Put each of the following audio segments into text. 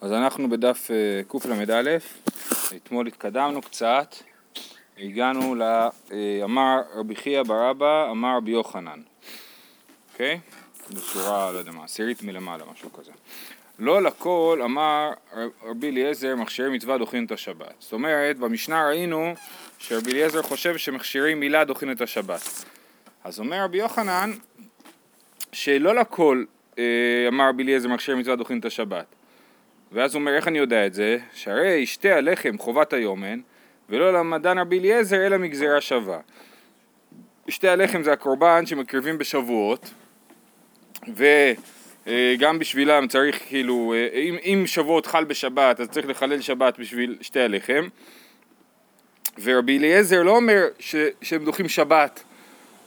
אז אנחנו בדף אה, קל"א, אתמול התקדמנו קצת, הגענו לאמר רבי חייא בר אבא, אמר רבי יוחנן, אוקיי? בשורה, לא יודע מה, עשירית מלמעלה, משהו כזה. לא לכל אמר רבי אליעזר מכשירי מצווה דוחין את השבת. זאת אומרת, במשנה ראינו שרבי אליעזר חושב שמכשירי מילה דוחין את השבת. אז אומר רבי יוחנן שלא לכל אה, אמר רבי אליעזר מכשירי מצווה דוחין את השבת. ואז הוא אומר, איך אני יודע את זה? שהרי שתי הלחם חובת היומן, ולא למדן רבי אליעזר אלא מגזירה שווה. שתי הלחם זה הקורבן שמקריבים בשבועות, וגם בשבילם צריך כאילו, אם, אם שבועות חל בשבת אז צריך לחלל שבת בשביל שתי הלחם, ורבי אליעזר לא אומר ש, שהם דוחים שבת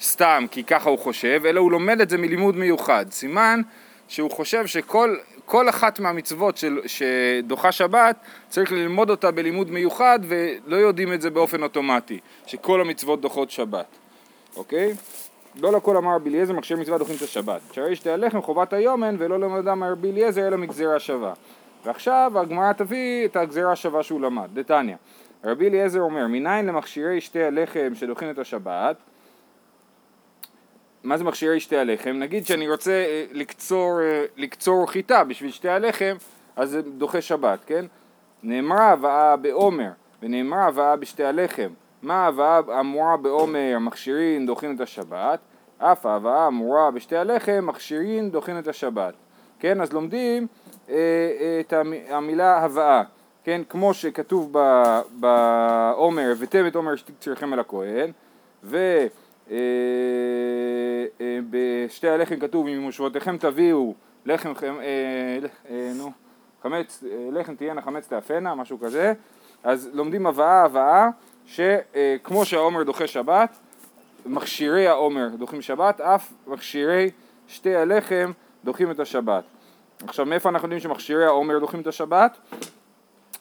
סתם כי ככה הוא חושב, אלא הוא לומד את זה מלימוד מיוחד. סימן שהוא חושב שכל כל אחת מהמצוות של, שדוחה שבת צריך ללמוד אותה בלימוד מיוחד ולא יודעים את זה באופן אוטומטי, שכל המצוות דוחות שבת, אוקיי? לא לכל אמר רבי אליעזר מכשיר מצווה דוחים את השבת. שהרי שתי הלחם חובת היומן ולא למדם רבי אליעזר אלא מגזירה שווה. ועכשיו הגמרא תביא את הגזירה השווה שהוא למד, דתניא. רבי אליעזר אומר, מניין למכשירי שתי הלחם שדוחים את השבת מה זה מכשירי שתי הלחם? נגיד שאני רוצה אה, לקצור, אה, לקצור חיטה בשביל שתי הלחם, אז זה דוחה שבת, כן? נאמרה הבאה בעומר ונאמרה הבאה בשתי הלחם. מה ההבאה אמורה בעומר מכשירין דוחין את השבת? אף ההבאה אמורה בשתי הלחם מכשירין דוחין את השבת. כן, אז לומדים אה, אה, את המילה הבאה, כן, כמו שכתוב בעומר, הבאתם את עומר שתקצירכם אל הכהן, ו... אה, אה, בשתי הלחם כתוב אם מושבותיכם תביאו לחם, אה, נו, חמץ, לחם תהיינה חמץ תאפנה, משהו כזה, אז לומדים הבאה הבאה שכמו שהעומר דוחה שבת, מכשירי העומר דוחים שבת, אף מכשירי שתי הלחם דוחים את השבת. עכשיו מאיפה אנחנו יודעים שמכשירי העומר דוחים את השבת?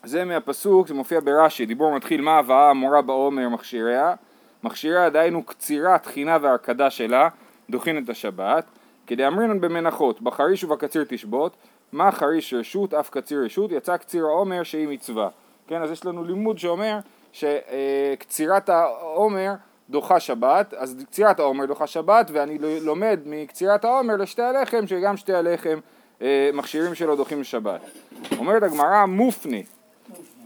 זה מהפסוק, זה מופיע ברש"י, דיבור מתחיל מה הבאה המורה בעומר מכשיריה מכשירה דהיינו קצירה, תחינה והרקדה שלה, דוחין את השבת, כדי אמרינן במנחות, בחריש ובקציר תשבות, מה חריש רשות, אף קציר רשות, יצא קציר העומר שהיא מצווה. כן, אז יש לנו לימוד שאומר שקצירת העומר דוחה שבת, אז קצירת העומר דוחה שבת, ואני לומד מקצירת העומר לשתי הלחם, שגם שתי הלחם אה, מכשירים שלו דוחים לשבת. אומרת הגמרא מופנה,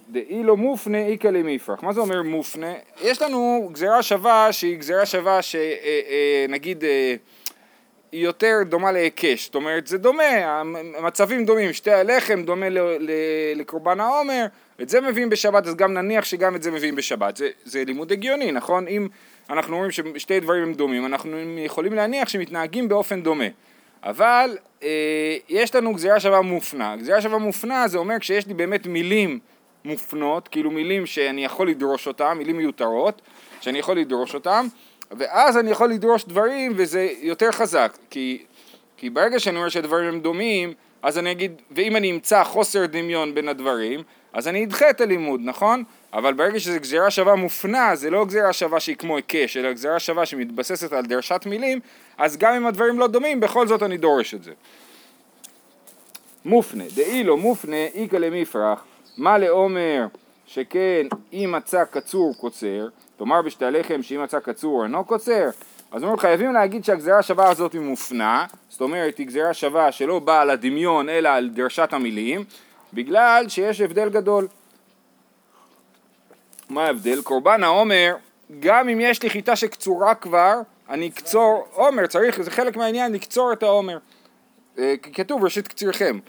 דאילו מופנה איכא למיפרח. מה זה אומר מופנה? יש לנו גזירה שווה שהיא גזירה שווה שנגיד אה, אה, היא יותר דומה להיקש, זאת אומרת זה דומה, המצבים דומים, שתי הלחם דומה לקורבן העומר, את זה מביאים בשבת אז גם נניח שגם את זה מביאים בשבת, זה, זה לימוד הגיוני, נכון? אם אנחנו אומרים ששתי דברים הם דומים, אנחנו יכולים להניח שמתנהגים באופן דומה. אבל אה, יש לנו גזירה שווה מופנה. גזירה שווה מופנה זה אומר כשיש לי באמת מילים מופנות, כאילו מילים שאני יכול לדרוש אותן, מילים מיותרות, שאני יכול לדרוש אותן, ואז אני יכול לדרוש דברים וזה יותר חזק, כי, כי ברגע שאני אומר שהדברים הם דומים, אז אני אגיד, ואם אני אמצא חוסר דמיון בין הדברים, אז אני אדחה את הלימוד, נכון? אבל ברגע שזו גזירה שווה מופנה, זה לא גזירה שווה שהיא כמו היקש, אלא גזירה שווה שמתבססת על דרשת מילים, אז גם אם הדברים לא דומים, בכל זאת אני דורש את זה. מופנה, דאי לא מופנה, איכא למפרח מה לעומר שכן אם מצא קצור קוצר, תאמר בשתי הלחם שאם מצא קצור אינו קוצר, אז אומרים חייבים להגיד שהגזירה השווה הזאת היא מופנה, זאת אומרת היא גזירה שווה שלא באה על הדמיון אלא על דרשת המילים, בגלל שיש הבדל גדול. מה ההבדל? קורבן העומר, גם אם יש לי חיטה שקצורה כבר, אני אקצור עומר, צריך, זה חלק מהעניין לקצור את העומר. אה, כתוב ראשית קצירכם.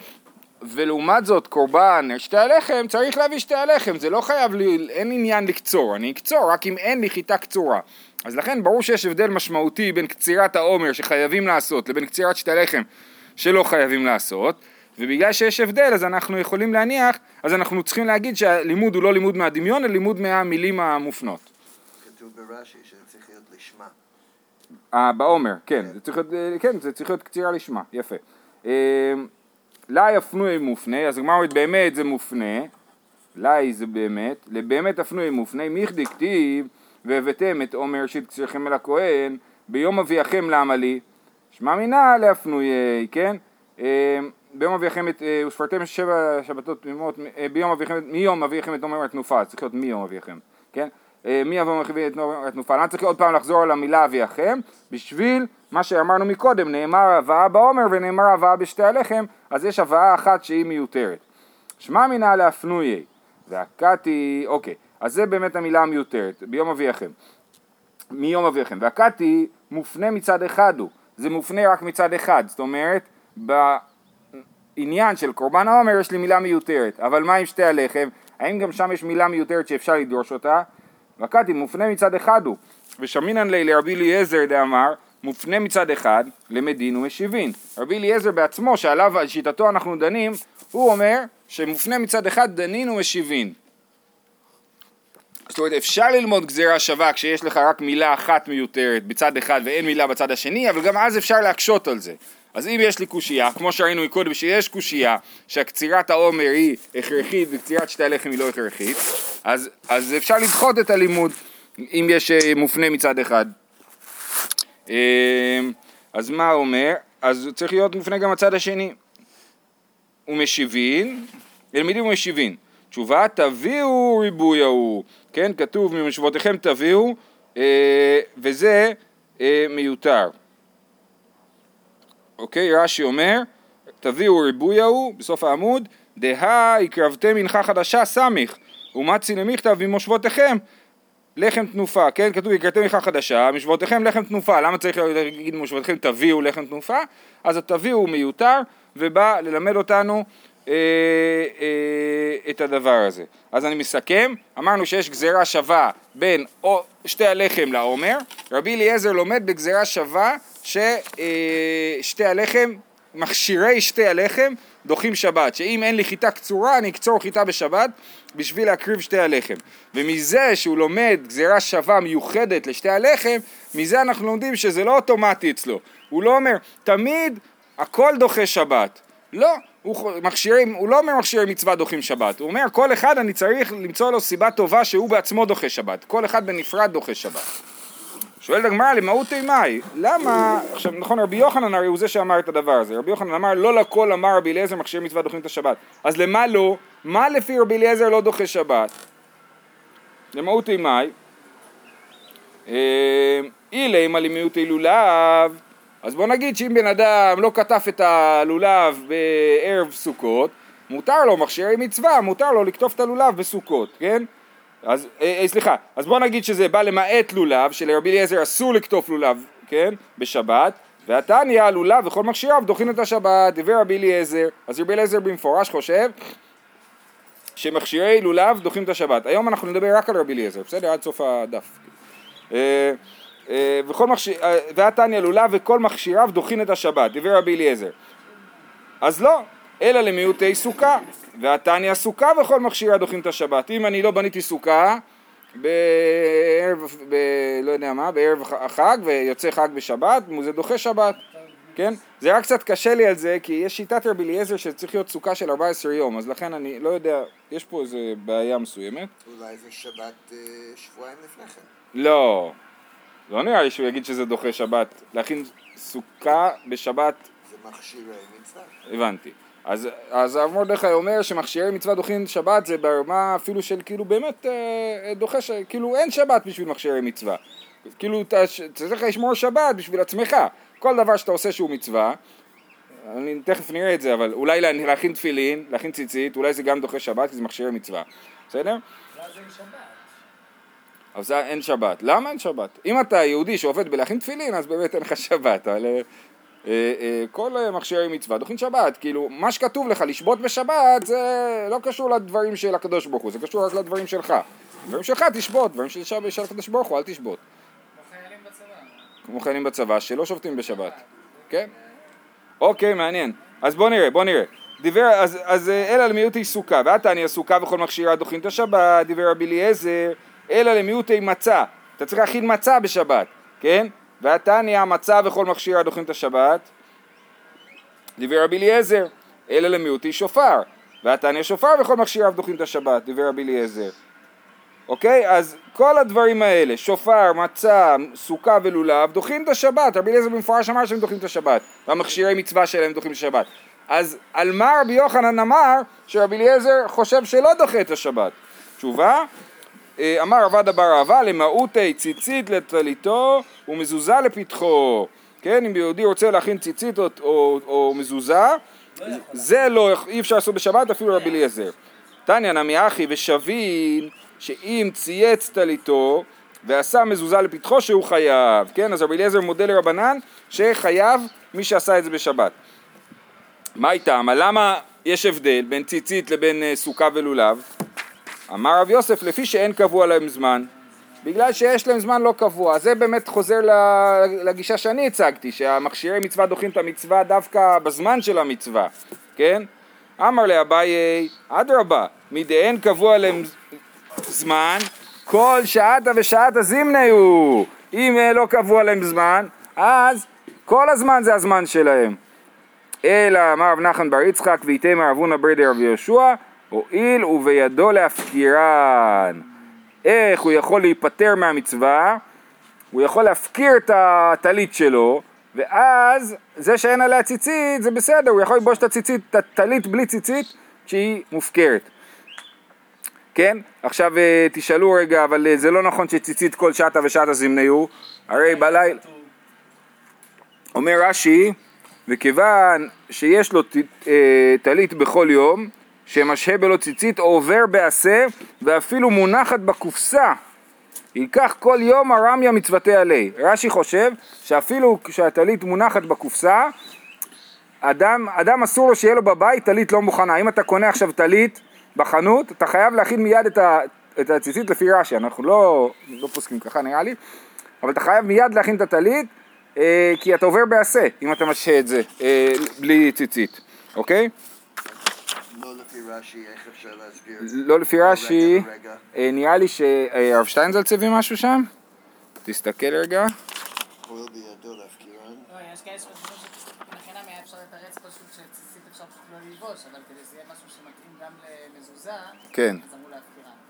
ולעומת זאת קורבן שתי הלחם צריך להביא שתי הלחם זה לא חייב לי, אין עניין לקצור אני אקצור רק אם אין לי חיטה קצורה. אז לכן ברור שיש הבדל משמעותי בין קצירת העומר שחייבים לעשות לבין קצירת שתי הלחם שלא חייבים לעשות ובגלל שיש הבדל אז אנחנו יכולים להניח אז אנחנו צריכים להגיד שהלימוד הוא לא לימוד מהדמיון אלא לימוד מהמילים המופנות. כתוב ברש"י שזה צריך להיות לשמה. אה, בעומר, כן, זה צריך להיות, אה, כן, זה צריך להיות קצירה לשמה, יפה. אה, לאי אפנוי מופנה, אז הגמרא אומרת באמת זה מופנה, לאי זה באמת, לבאמת אפנוי מופנה, מיכדי כתיב והבאתם את עומר ראשית קצירכם אל הכהן ביום אביאכם למה לי? שמע מינה לאפנוי, כן? אמ, ביום אביכם את, אה, וספרתם שבע שבתות תמימות, אה, ביום אביכם, מיום אביכם את עומר התנופה, צריך להיות מיום אביכם, כן? אה, מי אביכם את עומר התנופה, למה צריך עוד פעם לחזור על המילה אביכם? בשביל מה שאמרנו מקודם, נאמר הבאה בעומר ונאמר הבאה בשתי הלחם, אז יש הבאה אחת שהיא מיותרת. שמע מינא להפנויי, והקתי, אוקיי, אז זה באמת המילה המיותרת, ביום אביכם. מיום אביכם. והקתי מופנה מצד אחד הוא, זה מופנה רק מצד אחד, זאת אומרת, בעניין של קורבן העומר יש לי מילה מיותרת, אבל מה עם שתי הלחם? האם גם שם יש מילה מיותרת שאפשר לדרוש אותה? והקתי מופנה מצד אחד הוא, ושמינן לי לרבי אליעזר דאמר, מופנה מצד אחד למדין ומשיבין. רבי אליעזר בעצמו, שעליו, על שיטתו אנחנו דנים, הוא אומר שמופנה מצד אחד דנין ומשיבין. זאת אומרת אפשר ללמוד גזירה שווה כשיש לך רק מילה אחת מיותרת בצד אחד ואין מילה בצד השני, אבל גם אז אפשר להקשות על זה. אז אם יש לי קושייה, כמו שראינו מקודם שיש קושייה שהקצירת העומר היא הכרחית וקצירת שתי הלחם היא לא הכרחית, אז, אז אפשר לדחות את הלימוד אם יש אה, מופנה מצד אחד. אה, אז מה אומר? אז צריך להיות מופנה גם הצד השני. ומשיבין, אלמידים ומשיבין. תשובה תביאו ריבוי ההוא, כן, כתוב ממשבותיכם תביאו, אה, וזה מיותר. אוקיי, רש"י אומר, תביאו ריבוי ההוא, בסוף העמוד, דהה הקרבתם מנחה חדשה סמיך, ומצי למכתב ממושבותיכם לחם תנופה, כן, כתוב הקרבתם מנחה חדשה, משבותיכם לחם תנופה, למה צריך להגיד מושבותיכם תביאו לחם תנופה? אז התביאו מיותר, ובא ללמד אותנו אה, אה, את הדבר הזה. אז אני מסכם, אמרנו שיש גזירה שווה בין שתי הלחם לעומר, רבי אליעזר לומד בגזירה שווה ששתי אה, הלחם, מכשירי שתי הלחם דוחים שבת, שאם אין לי חיטה קצורה אני אקצור חיטה בשבת בשביל להקריב שתי הלחם. ומזה שהוא לומד גזירה שווה מיוחדת לשתי הלחם, מזה אנחנו לומדים שזה לא אוטומטי אצלו. הוא לא אומר, תמיד הכל דוחה שבת. לא, הוא, מכשירים, הוא לא אומר מכשירי מצווה דוחים שבת, הוא אומר כל אחד אני צריך למצוא לו סיבה טובה שהוא בעצמו דוחה שבת, כל אחד בנפרד דוחה שבת. שואלת הגמרא למהות אימי, למה, עכשיו נכון רבי יוחנן הרי הוא זה שאמר את הדבר הזה, רבי יוחנן אמר לא לכל אמר רבי אליעזר מכשירי מצווה דוחים את השבת, אז למה לא, מה לפי רבי אליעזר לא דוחה שבת? למהות אימי, אה, אילי למיעוט לולב אז בוא נגיד שאם בן אדם לא כתף את הלולב בערב סוכות, מותר לו מכשירי מצווה, מותר לו לקטוף את הלולב בסוכות, כן? אז אה, אה, סליחה, אז בוא נגיד שזה בא למעט לולב, שלרבי אליעזר אסור לקטוף לולב, כן? בשבת, והתניא לולב וכל מכשיריו דוחין את השבת, דבר רבי אליעזר, אז רבי אליעזר במפורש חושב שמכשירי לולב דוחים את השבת. היום אנחנו נדבר רק על רבי אליעזר, בסדר? עד סוף הדף. אה, וכל מכשיר, אה, והתניא לולב וכל מכשיריו דוחין את השבת, דבר רבי אליעזר. אז לא, אלא למיעוטי סוכה, והתניא סוכה וכל מכשיריה דוחין את השבת. אם אני לא בניתי סוכה בערב, ב, לא יודע מה, בערב החג ויוצא חג בשבת, זה דוחה שבת, כן? זה רק קצת קשה לי על זה, כי יש שיטת רבי אליעזר שצריך להיות סוכה של 14 יום, אז לכן אני לא יודע, יש פה איזה בעיה מסוימת. אולי זה שבת אה, שבועיים לפני כן. לא. לא נראה לי שהוא יגיד שזה דוחה שבת. להכין סוכה בשבת... זה מכשירי מצווה. הבנתי. אז, אז הרב מרדכי אומר שמכשירי מצווה דוחים שבת זה ברמה אפילו של כאילו באמת אה, דוחה, ש... כאילו אין שבת בשביל מכשירי מצווה. כאילו אתה צריך לשמור שבת בשביל עצמך. כל דבר שאתה עושה שהוא מצווה, אני תכף נראה את זה, אבל אולי להכין תפילין, להכין ציצית, אולי זה גם דוחה שבת כי זה מכשירי מצווה. בסדר? ואז אין שבת. אז אין שבת. למה אין שבת? אם אתה יהודי שעובד בלהכין תפילין, אז באמת אין לך שבת, אבל אה, אה, אה, כל מכשירי מצווה דוחין שבת. כאילו, מה שכתוב לך לשבות בשבת זה לא קשור לדברים של הקדוש ברוך הוא, זה קשור רק לדברים שלך. דברים שלך תשבות, דברים של, של הקדוש ברוך הוא אל תשבות. כמו חיילים בצבא. שלא שובתים בשבת. כן? אוקיי, מעניין. אז בוא נראה, בוא נראה. דיבר, אז, אז אלא למיעוטי סוכה, ועתני סוכה וכל מכשירה דוחין את השבת, דיבר רבי אליעזר אלא למיעוטי מצה, אתה צריך להכין מצה בשבת, כן? והתניא מצה וכל מכשיר הדוחים את השבת, דיבר רבי אליעזר, אלא למיעוטי שופר, והתניא שופר וכל מכשיריו דוחים את השבת, דיבר רבי אליעזר. אוקיי? אז כל הדברים האלה, שופר, מצה, סוכה ולולב, דוחים את השבת. רבי אליעזר במפורש אמר שהם דוחים את השבת, והמכשירי מצווה שלהם דוחים את השבת. אז על מה רבי יוחנן אמר שרבי אליעזר חושב שלא דוחה את השבת? תשובה, אמר עבד אבר אהבה למהותי ציצית לטליתו ומזוזה לפתחו. כן, אם יהודי רוצה להכין ציצית או, או, או מזוזה, זה לא, אי אפשר לעשות בשבת אפילו רבי אליעזר. תניא נמי אחי ושבין שאם צייץ טליתו ועשה מזוזה לפתחו שהוא חייב, כן? אז רבי אליעזר מודה לרבנן שחייב מי שעשה את זה בשבת. מה איתם? למה יש הבדל בין ציצית לבין אה, סוכה ולולב? אמר רב יוסף לפי שאין קבוע להם זמן. בגלל שיש להם זמן לא קבוע. זה באמת חוזר לגישה שאני הצגתי שהמכשירי מצווה דוחים את המצווה דווקא בזמן של המצווה כן? אמר לאביי אדרבה מדאין קבוע להם זמן כל שעתה ושעתה זימני הוא. אם אה, לא קבוע להם זמן אז כל הזמן זה הזמן שלהם. אלא אמר רב נחמן בר יצחק ויתמר אבונה ברדי רבי יהושע הואיל ובידו להפקירן. איך הוא יכול להיפטר מהמצווה? הוא יכול להפקיר את הטלית שלו, ואז זה שאין עליה ציצית זה בסדר, הוא יכול ללבוש את הציצית, את הטלית בלי ציצית שהיא מופקרת. כן? עכשיו אה, תשאלו רגע, אבל אה, זה לא נכון שציצית כל שעתה ושעתה זמניהו, הרי בלילה... אומר רש"י, וכיוון שיש לו אה, טלית בכל יום, שמשהה בלא ציצית עובר בעשה ואפילו מונחת בקופסה ייקח כל יום הרמיה מצוותי עלי. רש"י חושב שאפילו כשהטלית מונחת בקופסה אדם, אדם אסור לו שיהיה לו בבית טלית לא מוכנה. אם אתה קונה עכשיו טלית בחנות אתה חייב להכין מיד את, ה, את הציצית לפי רש"י, אנחנו לא, לא פוסקים ככה נראה לי אבל אתה חייב מיד להכין את הטלית אה, כי אתה עובר בעשה אם אתה משהה את זה אה, בלי ציצית, אוקיי? לא לפי רש"י, איך אפשר להסביר? לא לפי רש"י. אה, נראה לי שהרב שטיינזלץ הביא משהו שם? תסתכל רגע. לא, לא כן.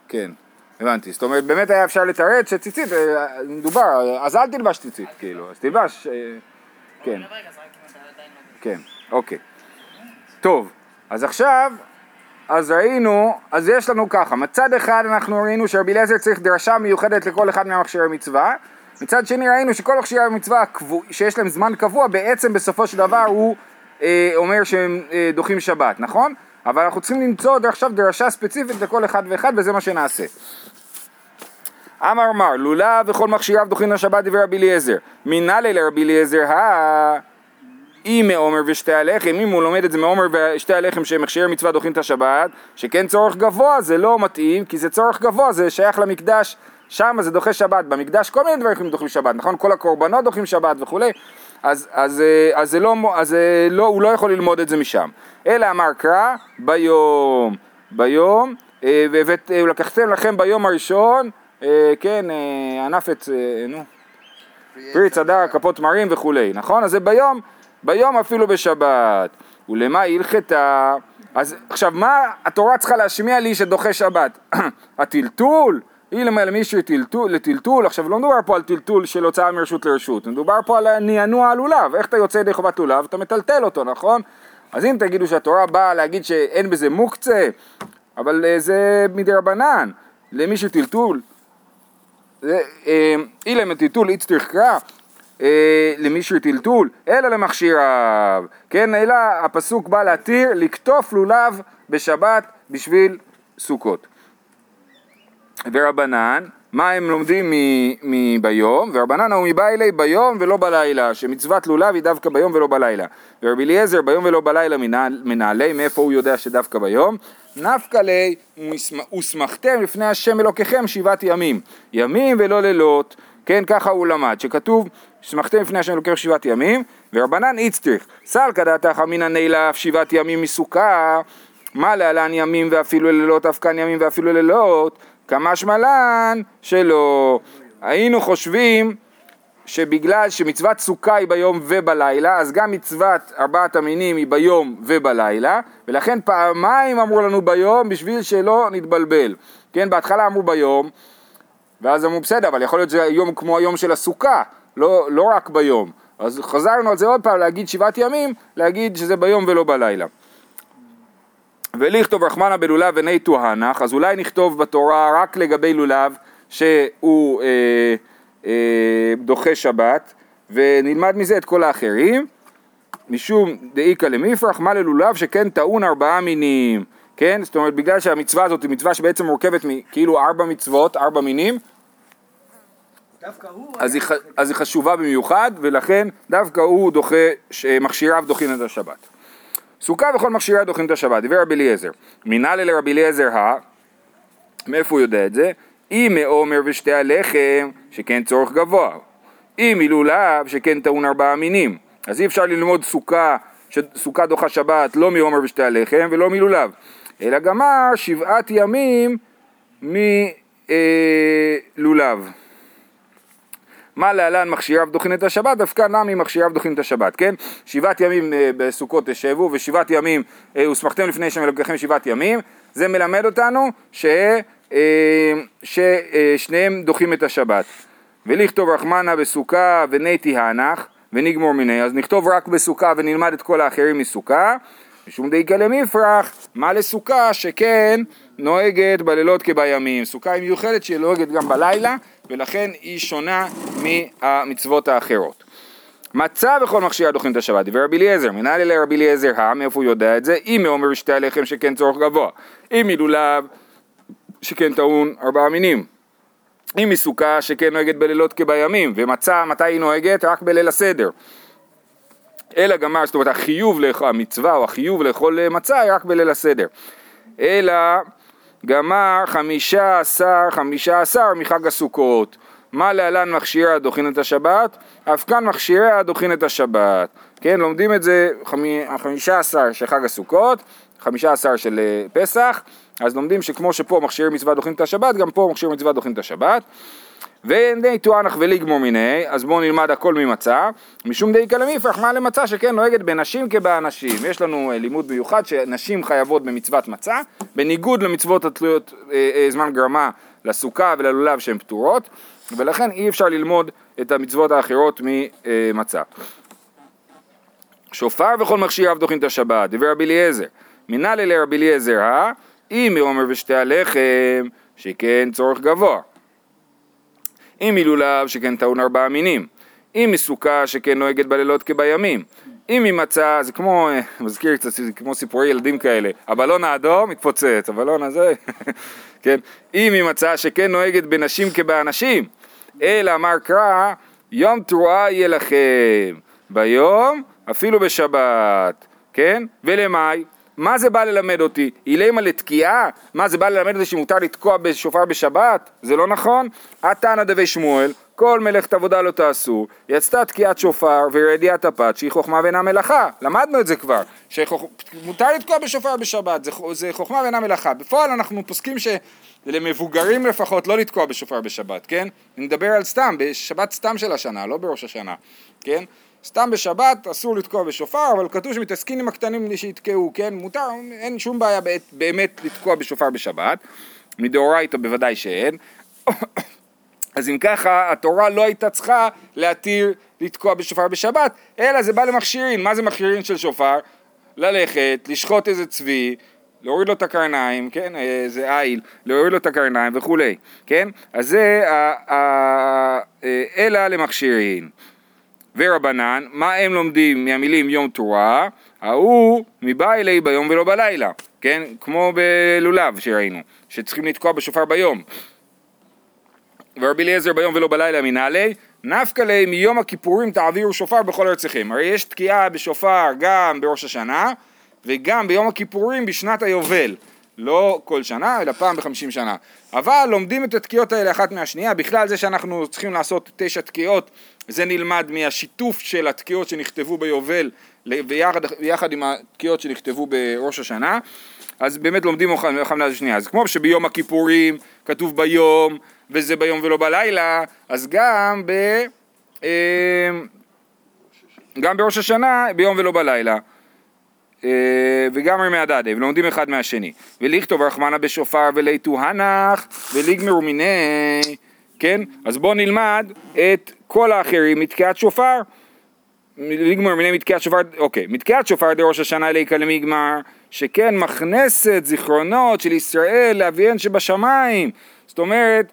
כן, הבנתי. זאת אומרת, באמת היה אפשר לתרץ שציצית, אה, מדובר, אז אל תלבש ציצית, כאילו, אז תלבש, אה, כן, לא... כן, אוקיי. טוב, אז עכשיו, אז ראינו, אז יש לנו ככה, מצד אחד אנחנו ראינו שרבי אליעזר צריך דרשה מיוחדת לכל אחד מהמכשירי מצווה, מצד שני ראינו שכל מכשירי המצווה שיש להם זמן קבוע, בעצם בסופו של דבר הוא אה, אומר שהם אה, דוחים שבת, נכון? אבל אנחנו צריכים למצוא עכשיו דרשה ספציפית לכל אחד ואחד וזה מה שנעשה. אמר מר, לולב וכל מכשיריו דוחים לשבת דברי רבי אליעזר. מנהלי לרבי אליעזר, הא אם מעומר ושתי הלחם, אם הוא לומד את זה מעומר ושתי הלחם שהם מכשירי מצווה דוחים את השבת, שכן צורך גבוה זה לא מתאים, כי זה צורך גבוה, זה שייך למקדש, שם זה דוחה שבת, במקדש כל מיני דברים דוחים שבת, נכון? כל הקורבנות דוחים שבת וכולי, אז, אז, אה, אז, זה לא, אז אה, לא, הוא לא יכול ללמוד את זה משם. אלא אמר קרא ביום, ביום, אה, והבאת- אה, לקחתם לכם ביום הראשון, כן, ענף אה, נו, פרי צדר, כפות מרים וכולי, נכון? אז זה ביום, ביום אפילו בשבת. ולמה הלכתה? אז עכשיו, מה התורה צריכה להשמיע לי שדוחה שבת? הטלטול? אילמה למישהו טלטול, לטלטול, עכשיו לא מדובר פה על טלטול של הוצאה מרשות לרשות, מדובר פה על נענוע על לולב, איך אתה יוצא ידי חובת לולב? אתה מטלטל אותו, נכון? אז אם תגידו שהתורה באה להגיד שאין בזה מוקצה, אבל אה, זה מדי רבנן, למישהו טלטול, אה, אילם טלטול איצטריך קרא אה, למישהו טלטול, אלא למכשיריו, כן, אלא הפסוק בא להתיר לקטוף לולב בשבת בשביל סוכות. ורבנן, מה הם לומדים מ- מ- ביום? ורבנן הוא מבא אלי ביום ולא בלילה, שמצוות לולב היא דווקא ביום ולא בלילה. ורבי אליעזר ביום ולא בלילה מנעל- מנעלי, מאיפה הוא יודע שדווקא ביום? נפקא לי ושמחתם לפני השם אלוקיכם שבעת ימים. ימים ולא לילות, כן, ככה הוא למד, שכתוב שמחתם לפני השם אלוקיכם שבעת ימים, ורבנן איצטריך, סלקא דעתך מן הנעילה שבעת ימים מסוכה, מה להלן ימים ואפילו לילות, אף כאן ימים ואפילו לילות, כמשמע לן שלא. היינו חושבים שבגלל שמצוות סוכה היא ביום ובלילה, אז גם מצוות ארבעת המינים היא ביום ובלילה, ולכן פעמיים אמרו לנו ביום בשביל שלא נתבלבל. כן, בהתחלה אמרו ביום, ואז אמרו בסדר, אבל יכול להיות שזה יום כמו היום של הסוכה, לא, לא רק ביום. אז חזרנו על זה עוד פעם, להגיד שבעת ימים, להגיד שזה ביום ולא בלילה. ולכתוב רחמנה בלולב וני תוהנך, אז אולי נכתוב בתורה רק לגבי לולב שהוא אה, דוחה שבת, ונלמד מזה את כל האחרים. משום דאיכא למיפרח, מה ללולב שכן טעון ארבעה מינים, כן? זאת אומרת, בגלל שהמצווה הזאת היא מצווה שבעצם מורכבת מכאילו ארבע מצוות, ארבע מינים. אז היא, אז היא חשובה במיוחד, ולכן דווקא הוא דוחה, מכשיריו דוחים את השבת. סוכה וכל מכשיריה דוחים את השבת, דיבר רבי אליעזר. מנהלי לרבי אליעזר ה... מאיפה הוא יודע את זה? אם מעומר ושתי הלחם, שכן צורך גבוה. אם מלולב, שכן טעון ארבעה מינים. אז אי אפשר ללמוד סוכה, שסוכה דוחה שבת, לא מעומר ושתי הלחם ולא מלולב. אלא גמר שבעת ימים מלולב. מה להלן מכשיריו דוחין את השבת, דווקא נמי מכשיריו דוחין את השבת, כן? שבעת ימים אה, בסוכות תשבו ושבעת ימים אה, הוסמכתם לפני שם אלוקיכם שבעת ימים, זה מלמד אותנו ש, אה, ששניהם דוחים את השבת. ולכתוב רחמנה בסוכה וניתי הנח ונגמור מיני, אז נכתוב רק בסוכה ונלמד את כל האחרים מסוכה, משום דאיקא למפרח, מה לסוכה שכן נוהגת בלילות כבימים. סוכה היא מיוחדת שהיא נוהגת גם בלילה, ולכן היא שונה מהמצוות האחרות. מצה בכל מכשיר דוחים את השבת, דיבר רבי אליעזר, מנהל אלי רבי אליעזר, מאיפה הוא יודע את זה? אם מעומר שתי הלחם שכן צורך גבוה, אם מלולב שכן טעון ארבעה מינים, אם מסוכה שכן נוהגת בלילות כבימים, ומצה מתי היא נוהגת? רק בליל הסדר. אלא גמר, זאת אומרת החיוב, המצווה או החיוב לאכול אה, מצה היא רק בליל הסדר. אלא גמר חמישה עשר, חמישה עשר מחג הסוכות. מה להלן מכשיריה הדוחין את השבת? אף כאן מכשיריה הדוחין את השבת. כן, לומדים את זה חמי- החמישה עשר של חג הסוכות, חמישה עשר של אה, פסח, אז לומדים שכמו שפה מכשירי מצווה דוחין את השבת, גם פה מכשיר מצווה דוחין את השבת. ואין תואנך ולגמור מיני, אז בואו נלמד הכל ממצה. משום דאיקא למיפרח, מה למצה שכן נוהגת בנשים כבאנשים. יש לנו אה, לימוד מיוחד שנשים חייבות במצוות מצה, בניגוד למצוות התלויות אה, אה, זמן גרמה לסוכה וללולב שהן פטורות, ולכן אי אפשר ללמוד את המצוות האחרות ממצה. שופר וכל מכשיריו דוחים את השבת, דבר רבי אליעזר. מנהלי לרבי אליעזר, אה? אם מעומר ושתי הלחם, שכן צורך גבוה. אם מלולב שכן טעון ארבעה מינים, אם מסוכה שכן נוהגת בלילות כבימים, אם ממצה, זה כמו, אה, מזכיר קצת, זה כמו סיפורי ילדים כאלה, הבלון האדום מתפוצץ, הבלון הזה, כן, אם ממצה שכן נוהגת בנשים כבאנשים, אלא אמר קרא, יום תרועה יהיה לכם, ביום אפילו בשבת, כן, ולמאי? מה זה בא ללמד אותי? אילמה לתקיעה? מה זה בא ללמד אותי שמותר לתקוע בשופר בשבת? זה לא נכון? התנא דבי שמואל, כל מלאכת עבודה לא תעשו, יצתה תקיעת שופר ורדיעת הפת שהיא חוכמה ואינה מלאכה. למדנו את זה כבר, שמותר לתקוע בשופר בשבת, זה, זה חוכמה ואינה מלאכה. בפועל אנחנו פוסקים שלמבוגרים לפחות לא לתקוע בשופר בשבת, כן? אני מדבר על סתם, בשבת סתם של השנה, לא בראש השנה, כן? סתם בשבת אסור לתקוע בשופר, אבל כתוב שמתעסקים עם הקטנים שיתקעו, כן? מותר, אין שום בעיה בעת- באמת לתקוע בשופר בשבת, מדאורייתא בוודאי שאין. אז אם ככה, התורה לא הייתה צריכה להתיר לתקוע בשופר בשבת, אלא זה בא למכשירין. מה זה מכשירין של שופר? ללכת, לשחוט איזה צבי, להוריד לו את הקרניים, כן, איזה איל, להוריד לו את הקרניים וכולי, כן? אז זה אה, אלא למכשירין. ורבנן, מה הם לומדים מהמילים יום תורה? ההוא מבא אלי ביום ולא בלילה, כן? כמו בלולב שראינו, שצריכים לתקוע בשופר ביום. ורבי אליעזר ביום ולא בלילה מנהלי, נפקא ליה מיום הכיפורים תעבירו שופר בכל ארציכם. הרי יש תקיעה בשופר גם בראש השנה וגם ביום הכיפורים בשנת היובל. לא כל שנה, אלא פעם בחמישים שנה. אבל לומדים את התקיעות האלה אחת מהשנייה, בכלל זה שאנחנו צריכים לעשות תשע תקיעות, זה נלמד מהשיתוף של התקיעות שנכתבו ביובל ביחד, ביחד עם התקיעות שנכתבו בראש השנה. אז באמת לומדים מהשנייה. שנייה. אז כמו שביום הכיפורים כתוב ביום, וזה ביום ולא בלילה, אז גם ב... אה, גם בראש השנה ביום ולא בלילה. אה, וגם רמי הדדה, ולומדים אחד מהשני. ולכתוב רחמנה בשופר וליתו הנח ולגמרו מיני, כן? אז בואו נלמד את כל האחרים מתקיעת שופר. לגמור מיני מתקיעת שופר, אוקיי, מתקיעת שופר דראש השנה ליקה למגמר, שכן מכנסת זיכרונות של ישראל לאביהן שבשמיים. זאת אומרת,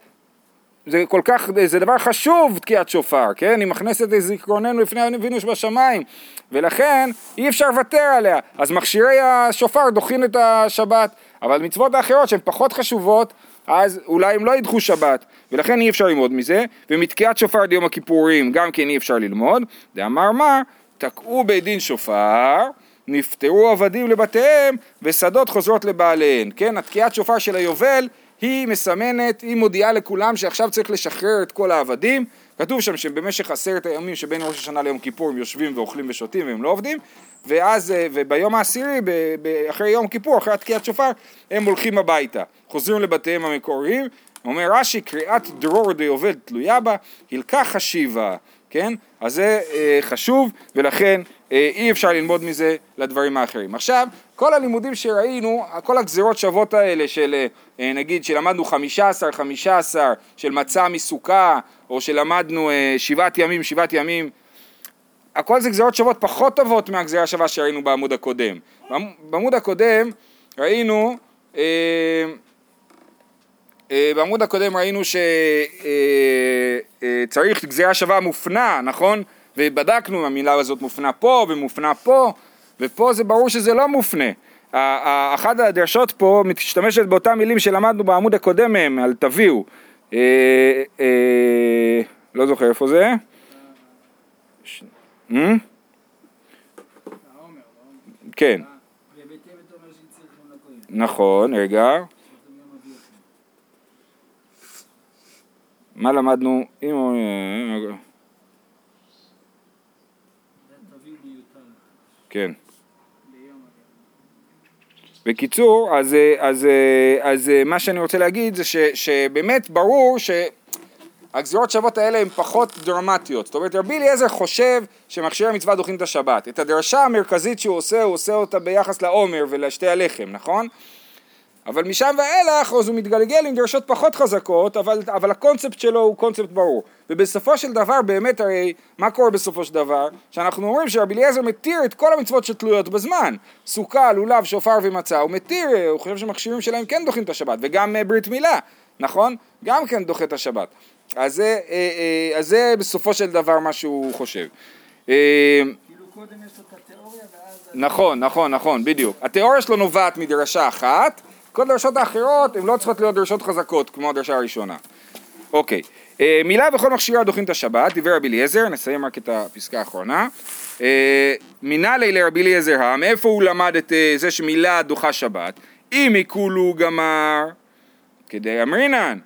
זה כל כך, זה דבר חשוב תקיעת שופר, כן? היא מכנסת את זיכרוננו לפני אבינו שבשמיים, ולכן אי אפשר לוותר עליה. אז מכשירי השופר דוחים את השבת, אבל מצוות האחרות שהן פחות חשובות, אז אולי הם לא ידחו שבת, ולכן אי אפשר ללמוד מזה, ומתקיעת שופר עד יום הכיפורים גם כן אי אפשר ללמוד, דאמר מה, תקעו בית דין שופר, נפטרו עבדים לבתיהם, ושדות חוזרות לבעליהן, כן? התקיעת שופר של היובל היא מסמנת, היא מודיעה לכולם שעכשיו צריך לשחרר את כל העבדים, כתוב שם שבמשך עשרת הימים שבין ראש השנה ליום כיפור הם יושבים ואוכלים ושותים והם לא עובדים ואז, אה, וביום העשירי, אחרי יום כיפור, אחרי התקיעת שופר, הם הולכים הביתה, חוזרים לבתיהם המקוריים, אומר רש"י, קריאת דרור דיובל תלויה בה, הלקח חשיבה, כן? אז זה אה, חשוב ולכן אה, אי אפשר ללמוד מזה לדברים האחרים. עכשיו, כל הלימודים שראינו, כל הגזירות שוות האלה של אה, נגיד שלמדנו חמישה עשר, חמישה עשר, של מצה מסוכה, או שלמדנו אה, שבעת ימים, שבעת ימים, הכל זה גזירות שוות פחות טובות מהגזירה השווה שראינו בעמוד הקודם. בעמוד הקודם ראינו, אה, אה, בעמוד הקודם ראינו שצריך אה, גזירה שווה מופנה, נכון? ובדקנו אם המילה הזאת מופנה פה ומופנה פה, ופה זה ברור שזה לא מופנה. אחת הדרשות פה משתמשת באותן מילים שלמדנו בעמוד הקודם מהם, על תביאו. אה, אה, לא זוכר איפה זה. אה? כן. נכון, רגע. מה למדנו? אם... כן. בקיצור, אז, אה, אז, אה, אז אה, מה שאני רוצה להגיד זה ש, שבאמת ברור שהגזירות שוות האלה הן פחות דרמטיות. זאת אומרת, רבי אליעזר חושב שמכשירי המצווה דוחים את השבת. את הדרשה המרכזית שהוא עושה, הוא עושה אותה ביחס לעומר ולשתי הלחם, נכון? אבל משם ואילך, אז הוא מתגלגל עם דרשות פחות חזקות, אבל, אבל הקונספט שלו הוא קונספט ברור. ובסופו של דבר, באמת הרי, מה קורה בסופו של דבר? שאנחנו אומרים שרבי אליעזר מתיר את כל המצוות שתלויות בזמן. סוכה, לולב, שופר ומצה, הוא מתיר, הוא חושב שמכשירים שלהם כן דוחים את השבת, וגם אה, ברית מילה, נכון? גם כן דוחה את השבת. אז זה, אה, אה, אז זה בסופו של דבר מה שהוא חושב. כאילו קודם יש לו את התיאוריה ואז... נכון, נכון, נכון, בדיוק. התיאוריה שלו נובעת מדרשה אחת, כל הדרשות האחרות הן לא צריכות להיות דרשות חזקות כמו הדרשה הראשונה. אוקיי, אה, מילה וכל מכשירה דוחים את השבת, דיבר רבי אליעזר, נסיים רק את הפסקה האחרונה. אה, מינה לי לרבי אליעזר, אה, מאיפה הוא למד את אה, זה שמילה דוחה שבת? אם עיקולו גמר, כדי אמרינן.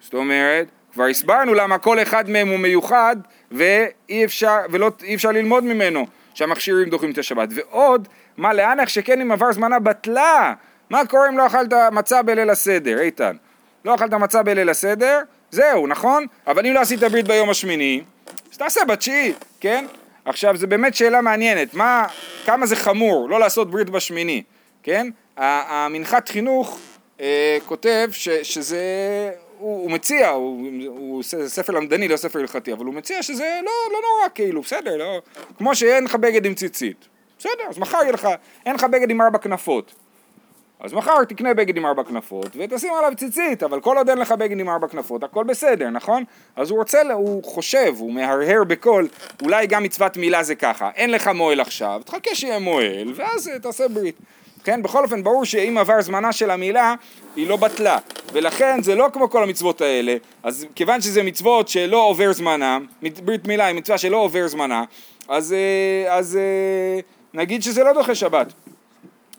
זאת אומרת, כבר הסברנו למה כל אחד מהם הוא מיוחד ואי אפשר, ולא, אפשר ללמוד ממנו שהמכשירים דוחים את השבת. ועוד, מה לאנך שכן אם עבר זמנה בטלה, מה קורה אם לא אכלת מצה בליל הסדר, איתן? לא אכלת מצה בליל הסדר, זהו, נכון? אבל אם לא עשית ברית ביום השמיני, אז תעשה בתשיעי, כן? עכשיו, זו באמת שאלה מעניינת, מה, כמה זה חמור לא לעשות ברית בשמיני, כן? המנחת חינוך אה, כותב ש, שזה, הוא, הוא מציע, הוא, הוא ספר למדני, לא ספר הלכתי, אבל הוא מציע שזה לא, לא נורא כאילו, בסדר, לא, כמו שאין לך בגד עם ציצית, בסדר, אז מחר יהיה לך, אין לך בגד עם ארבע כנפות, אז מחר תקנה בגד עם ארבע כנפות ותשים עליו ציצית, אבל כל עוד אין לך בגד עם ארבע כנפות, הכל בסדר, נכון? אז הוא רוצה, הוא חושב, הוא מהרהר בקול, אולי גם מצוות מילה זה ככה, אין לך מועל עכשיו, תחכה שיהיה מועל, ואז אה, תעשה ברית. כן, בכל אופן ברור שאם עבר זמנה של המילה, היא לא בטלה, ולכן זה לא כמו כל המצוות האלה, אז כיוון שזה מצוות שלא עובר זמנם, ברית מילה היא מצווה שלא עובר זמנה, אז, אה, אז אה, נגיד שזה לא דוחה שבת.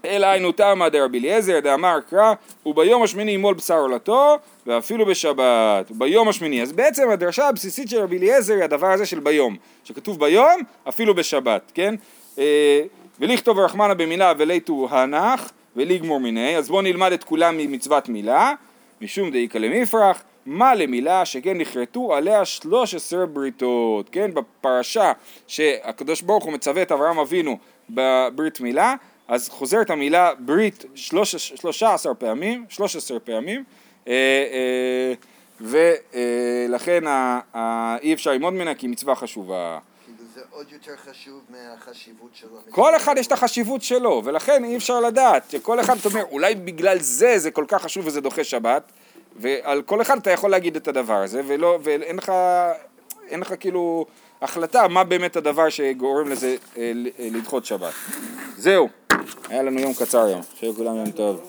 אלא היינו תמא דרבי אליעזר דאמר קרא וביום השמיני ימול בשר עולתו ואפילו בשבת. ביום השמיני. אז בעצם הדרשה הבסיסית של רבי אליעזר היא הדבר הזה של ביום שכתוב ביום אפילו בשבת כן? אה, ולכתוב רחמנה במילה וליתו הנח ולגמור מיני אז בואו נלמד את כולם ממצוות מילה משום דאיכא למפרח מה למילה שכן נכרתו עליה 13 בריתות כן? בפרשה שהקדוש ברוך הוא מצווה את אברהם אבינו בברית מילה אז חוזרת המילה ברית שלוש, שלושה עשר פעמים, שלוש עשר פעמים, אה, אה, ולכן אי אפשר ללמוד ממנה כי היא מצווה חשובה. זה עוד יותר חשוב מהחשיבות של המצווה. כל אחד יש את החשיבות שלו, ולכן אי אפשר לדעת, שכל אחד, אתה אומר, אולי בגלל זה זה כל כך חשוב וזה דוחה שבת, ועל כל אחד אתה יכול להגיד את הדבר הזה, ולא, ואין לך, אין לך כאילו החלטה מה באמת הדבר שגורם לזה אה, אה, לדחות שבת. זהו, היה לנו יום קצר היום, שיהיה לכולם יום טוב.